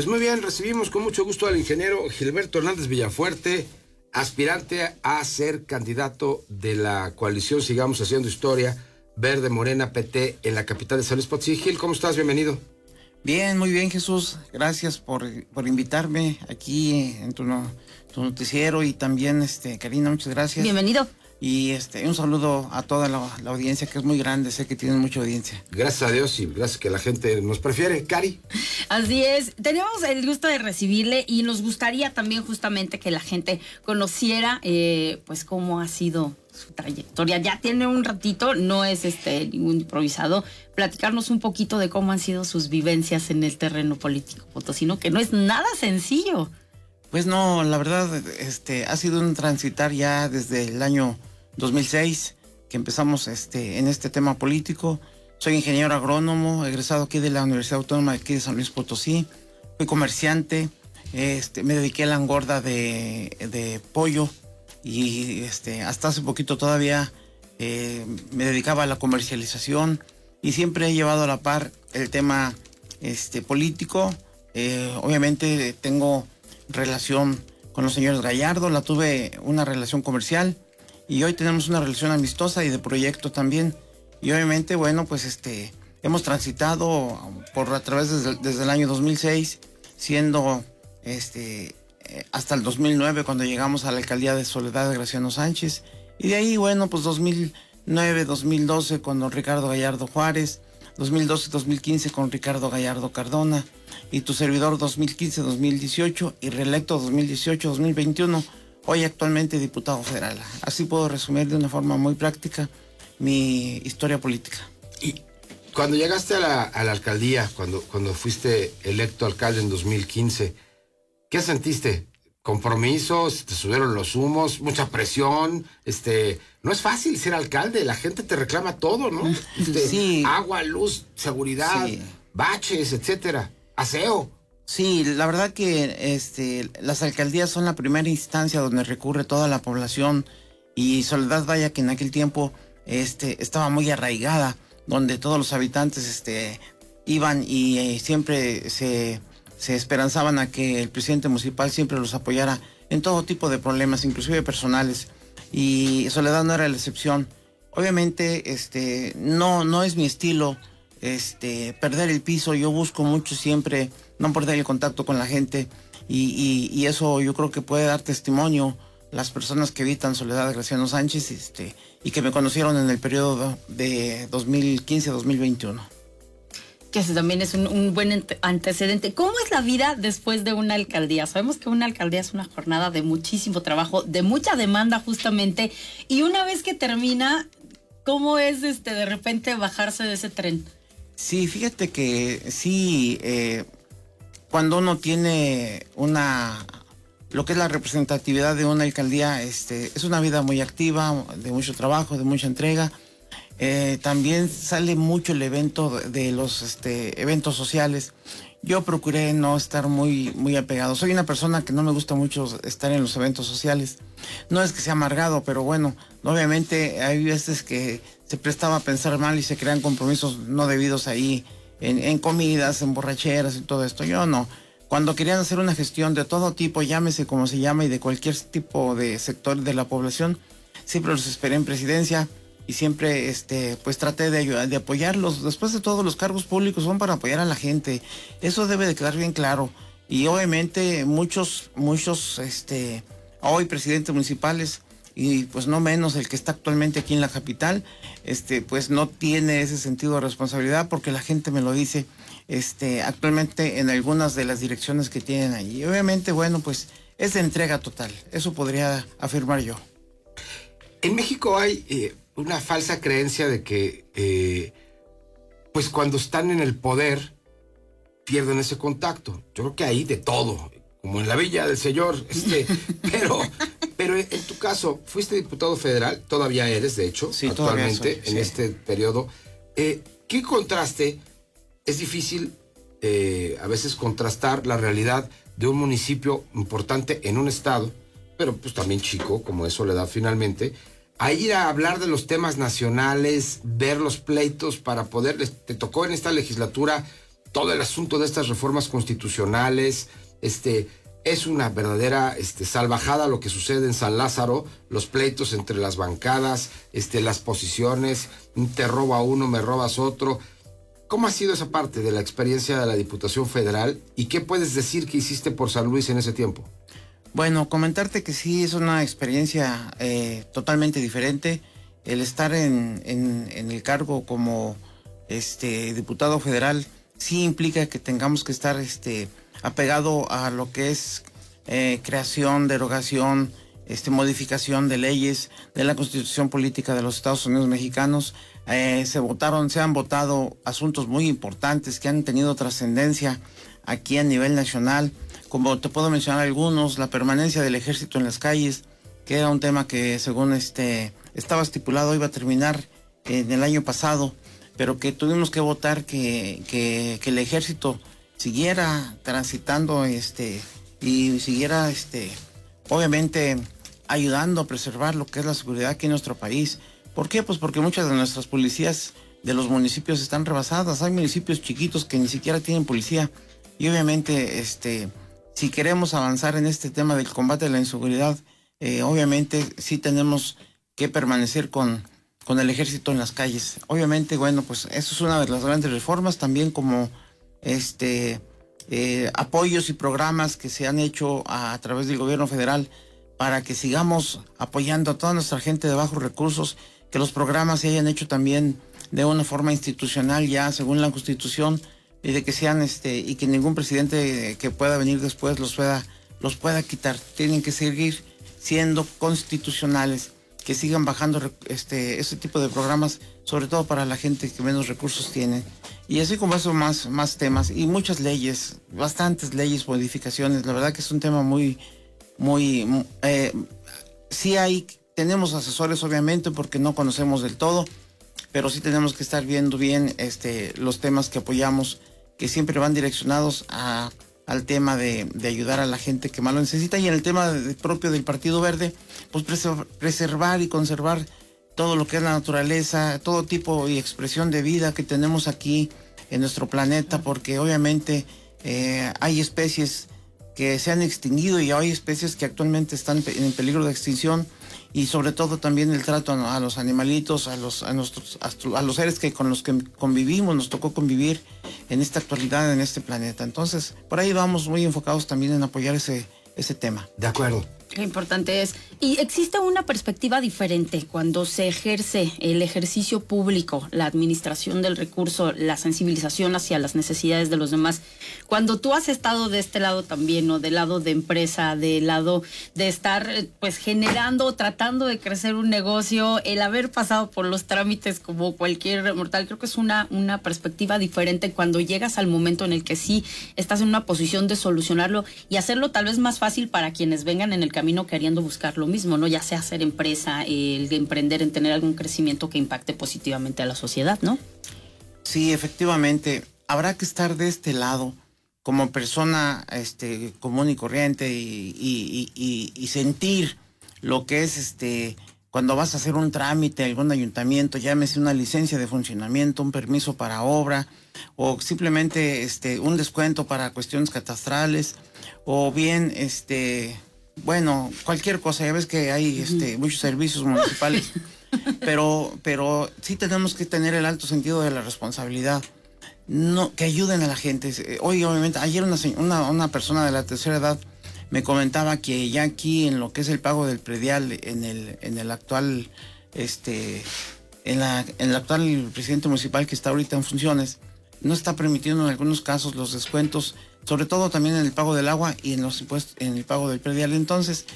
Pues muy bien, recibimos con mucho gusto al ingeniero Gilberto Hernández Villafuerte, aspirante a ser candidato de la coalición Sigamos Haciendo Historia, Verde Morena PT en la capital de San Luis Potosí. Gil, ¿cómo estás? Bienvenido. Bien, muy bien Jesús. Gracias por, por invitarme aquí en tu, tu, noticiero y también, este, Karina, muchas gracias. Bienvenido. Y este, un saludo a toda la, audiencia, que es muy grande, sé que tienen mucha audiencia. Gracias a Dios y gracias que la gente nos prefiere. Cari. Así es, tenemos el gusto de recibirle y nos gustaría también justamente que la gente conociera eh, pues cómo ha sido su trayectoria. Ya tiene un ratito, no es este ningún improvisado, platicarnos un poquito de cómo han sido sus vivencias en el terreno político potosino, que no es nada sencillo. Pues no, la verdad, este, ha sido un transitar ya desde el año 2006 que empezamos este, en este tema político. Soy ingeniero agrónomo, egresado aquí de la Universidad Autónoma de aquí de San Luis Potosí. Fui comerciante, este, me dediqué a la engorda de, de pollo y este, hasta hace poquito todavía eh, me dedicaba a la comercialización y siempre he llevado a la par el tema este, político. Eh, obviamente tengo relación con los señores Gallardo, la tuve una relación comercial y hoy tenemos una relación amistosa y de proyecto también. Y obviamente, bueno, pues este, hemos transitado por a través desde, desde el año 2006, siendo este, eh, hasta el 2009 cuando llegamos a la alcaldía de Soledad de Graciano Sánchez. Y de ahí, bueno, pues 2009, 2012 con don Ricardo Gallardo Juárez, 2012, 2015 con Ricardo Gallardo Cardona y tu servidor 2015, 2018 y reelecto 2018, 2021 hoy actualmente diputado federal. Así puedo resumir de una forma muy práctica mi historia política. Y cuando llegaste a la, alcaldía, cuando, cuando fuiste electo alcalde en 2015, ¿qué sentiste? compromisos, te subieron los humos, mucha presión, este, no es fácil ser alcalde, la gente te reclama todo, ¿no? Este, sí. Agua, luz, seguridad, baches, etcétera, aseo. Sí, la verdad que este, las alcaldías son la primera instancia donde recurre toda la población y Soledad Vaya que en aquel tiempo este, estaba muy arraigada, donde todos los habitantes este, iban y eh, siempre se, se esperanzaban a que el presidente municipal siempre los apoyara en todo tipo de problemas, inclusive personales. Y Soledad no era la excepción. Obviamente, este, no, no es mi estilo este, perder el piso. Yo busco mucho siempre no perder el contacto con la gente y, eso yo creo que puede dar testimonio las personas que evitan Soledad Graciano Sánchez este, y que me conocieron en el periodo de 2015-2021. Que eso también es un, buen antecedente. ¿Cómo es la vida después de una alcaldía? Sabemos que una alcaldía es una jornada de muchísimo trabajo, de mucha demanda justamente, y una vez que termina, ¿cómo es este de repente bajarse de ese tren? Sí, fíjate que sí, eh, cuando uno tiene una, lo que es la representatividad de una alcaldía, este, es una vida muy activa, de mucho trabajo, de mucha entrega. Eh, también sale mucho el evento de los este, eventos sociales. Yo procuré no estar muy, muy apegado. Soy una persona que no me gusta mucho estar en los eventos sociales. No es que sea amargado, pero bueno, obviamente hay veces que se prestaba a pensar mal y se crean compromisos no debidos ahí en, comidas, en borracheras y todo esto. Yo no. Cuando querían hacer una gestión de todo tipo, llámese como se llama y de cualquier tipo de sector de la población, siempre los esperé en presidencia y siempre este pues traté de, de apoyarlos. Después de todos los cargos públicos son para apoyar a la gente. Eso debe de quedar bien claro. Y obviamente muchos, muchos, este, hoy presidentes municipales y pues no menos el que está actualmente aquí en la capital, este, pues no tiene ese sentido de responsabilidad porque la gente me lo dice, este, actualmente en algunas de las direcciones que tienen allí. Obviamente, bueno, pues es de entrega total, eso podría afirmar yo. En México hay eh, una falsa creencia de que, eh, pues cuando están en el poder, pierden ese contacto. Yo creo que hay de todo, como en la villa del señor, este, pero pero en tu caso, fuiste diputado federal, todavía eres, de hecho, actualmente, en este periodo. Eh, ¿Qué contraste? Es difícil eh, a veces contrastar la realidad de un municipio importante en un estado, pero pues también chico, como es Soledad finalmente, a ir a hablar de los temas nacionales, ver los pleitos para poder, te tocó en esta legislatura todo el asunto de estas reformas constitucionales, este, es una verdadera este, salvajada lo que sucede en San Lázaro, los pleitos entre las bancadas, este, las posiciones, te roba uno, me robas otro. ¿Cómo ha sido esa parte de la experiencia de la Diputación Federal y qué puedes decir que hiciste por San Luis en ese tiempo? Bueno, comentarte que sí es una experiencia eh, totalmente diferente. El estar en, el cargo como este diputado federal sí implica que tengamos que estar este, apegado a lo que es eh, creación, derogación, este, modificación de leyes de la Constitución Política de los Estados Unidos Mexicanos. Eh, se votaron, se han votado asuntos muy importantes que han tenido trascendencia aquí a nivel nacional, como te puedo mencionar algunos, la permanencia del ejército en las calles, que era un tema que según este estaba estipulado iba a terminar en el año pasado, pero que tuvimos que votar que, que, que el ejército siguiera transitando este y siguiera este obviamente ayudando a preservar lo que es la seguridad aquí en nuestro país. ¿Por qué? Pues porque muchas de nuestras policías de los municipios están rebasadas. Hay municipios chiquitos que ni siquiera tienen policía. Y obviamente, este, si queremos avanzar en este tema del combate a la inseguridad, eh, obviamente sí tenemos que permanecer con, con el ejército en las calles. Obviamente, bueno, pues eso es una de las grandes reformas, también como este, eh, apoyos y programas que se han hecho a, través del gobierno federal para que sigamos apoyando a toda nuestra gente de bajos recursos, que los programas se hayan hecho también de una forma institucional ya según la constitución y de que sean este y que ningún presidente que pueda venir después los pueda los pueda quitar. Tienen que seguir siendo constitucionales que sigan bajando este ese tipo de programas sobre todo para la gente que menos recursos tiene y así como eso, más, más temas y muchas leyes, bastantes leyes, modificaciones. La verdad que es un tema muy, muy, eh, sí hay, tenemos asesores obviamente porque no conocemos del todo, pero sí tenemos que estar viendo bien este, los temas que apoyamos, que siempre van direccionados a, al tema de, de ayudar a la gente que más lo necesita y en el tema propio del Partido Verde, pues preservar y conservar todo lo que es la naturaleza, todo tipo y expresión de vida que tenemos aquí en nuestro planeta, porque obviamente eh, hay especies que se han extinguido y hay especies que actualmente están en peligro de extinción y sobre todo también el trato a, los animalitos, a los, a, nuestros, a los seres que con los que convivimos, nos tocó convivir en esta actualidad, en este planeta. Entonces, por ahí vamos muy enfocados también en apoyar ese, ese tema. De acuerdo. Qué importante es. Y existe una perspectiva diferente cuando se ejerce el ejercicio público, la administración del recurso, la sensibilización hacia las necesidades de los demás. Cuando tú has estado de este lado también, ¿no? Del lado de empresa, del lado de estar pues generando, tratando de crecer un negocio, el haber pasado por los trámites como cualquier mortal, creo que es una, una perspectiva diferente cuando llegas al momento en el que sí estás en una posición de solucionarlo y hacerlo tal vez más fácil para quienes vengan en el queriendo buscar lo mismo, ¿no? Ya sea hacer empresa, el de emprender en tener algún crecimiento que impacte positivamente a la sociedad, ¿no? Sí, efectivamente. Habrá que estar de este lado como persona este, común y corriente y, sentir lo que es este cuando vas a hacer un trámite, algún ayuntamiento, llámese una licencia de funcionamiento, un permiso para obra, o simplemente este, un descuento para cuestiones catastrales, o bien este bueno, cualquier cosa, ya ves que hay este, muchos servicios municipales, pero, pero sí tenemos que tener el alto sentido de la responsabilidad. No, que ayuden a la gente. Hoy, obviamente, ayer una, una, persona de la tercera edad me comentaba que ya aquí en lo que es el pago del predial, en el, en el actual, este, en la, en el actual presidente municipal que está ahorita en funciones, no está permitiendo en algunos casos los descuentos sobre todo también en el pago del agua y en los impuestos, en el pago del predial. Entonces,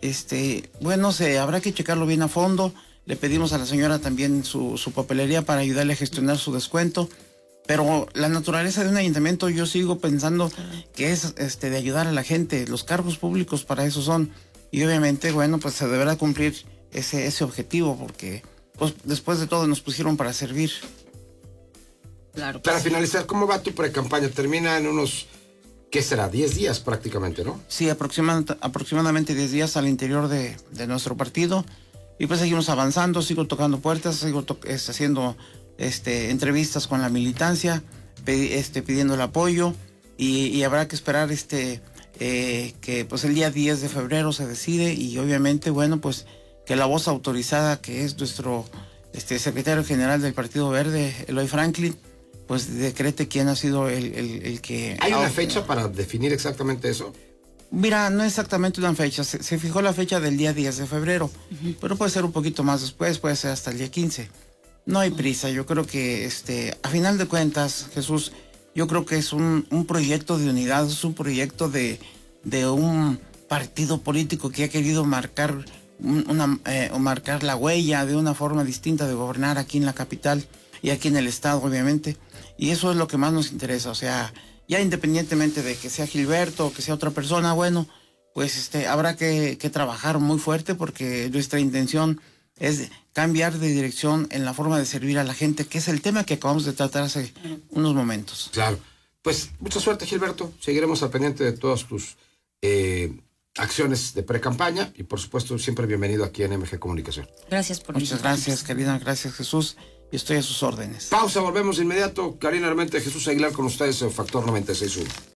este, bueno, se habrá que checarlo bien a fondo. Le pedimos a la señora también su, su papelería para ayudarle a gestionar su descuento. Pero la naturaleza de un ayuntamiento yo sigo pensando que es este de ayudar a la gente. Los cargos públicos para eso son. Y obviamente, bueno, pues se deberá cumplir ese, ese objetivo porque pues, después de todo nos pusieron para servir. Claro. Para finalizar, ¿cómo va tu pre-campaña? Termina en unos ¿qué será? 10 días prácticamente, ¿no? Sí, aproximadamente 10 días al interior de, nuestro partido. Y pues seguimos avanzando, sigo tocando puertas, sigo este, haciendo este, entrevistas con la militancia. este, pidiendo el apoyo y, habrá que esperar este eh, que pues el día 10 de febrero se decide y obviamente bueno pues que la voz autorizada que es nuestro este secretario general del Partido Verde Eloy Franklin pues decrete quién ha sido el, que hay una fecha para definir exactamente eso Mira, no exactamente una fecha, se, fijó la fecha del día 10 de febrero, pero puede ser un poquito más después, puede ser hasta el día 15. No hay prisa, yo creo que este, a final de cuentas, Jesús, yo creo que es un, proyecto de unidad, es un proyecto de, un partido político que ha querido marcar, una, eh, marcar la huella de una forma distinta de gobernar aquí en la capital y aquí en el estado, obviamente. Y eso es lo que más nos interesa, o sea, ya independientemente de que sea Gilberto o que sea otra persona, bueno, pues este, habrá que, que trabajar muy fuerte porque nuestra intención es cambiar de dirección en la forma de servir a la gente, que es el tema que acabamos de tratar hace unos momentos. Claro. Pues mucha suerte, Gilberto. Seguiremos al pendiente de todas tus eh, acciones de pre-campaña y, por supuesto, siempre bienvenido aquí en MG Comunicación. Gracias por Muchas gracias, Karina. Gracias, Jesús. Y estoy a sus órdenes. Pausa, volvemos de inmediato. Karina Armente, Jesús Aguilar con ustedes en Factor 96.1.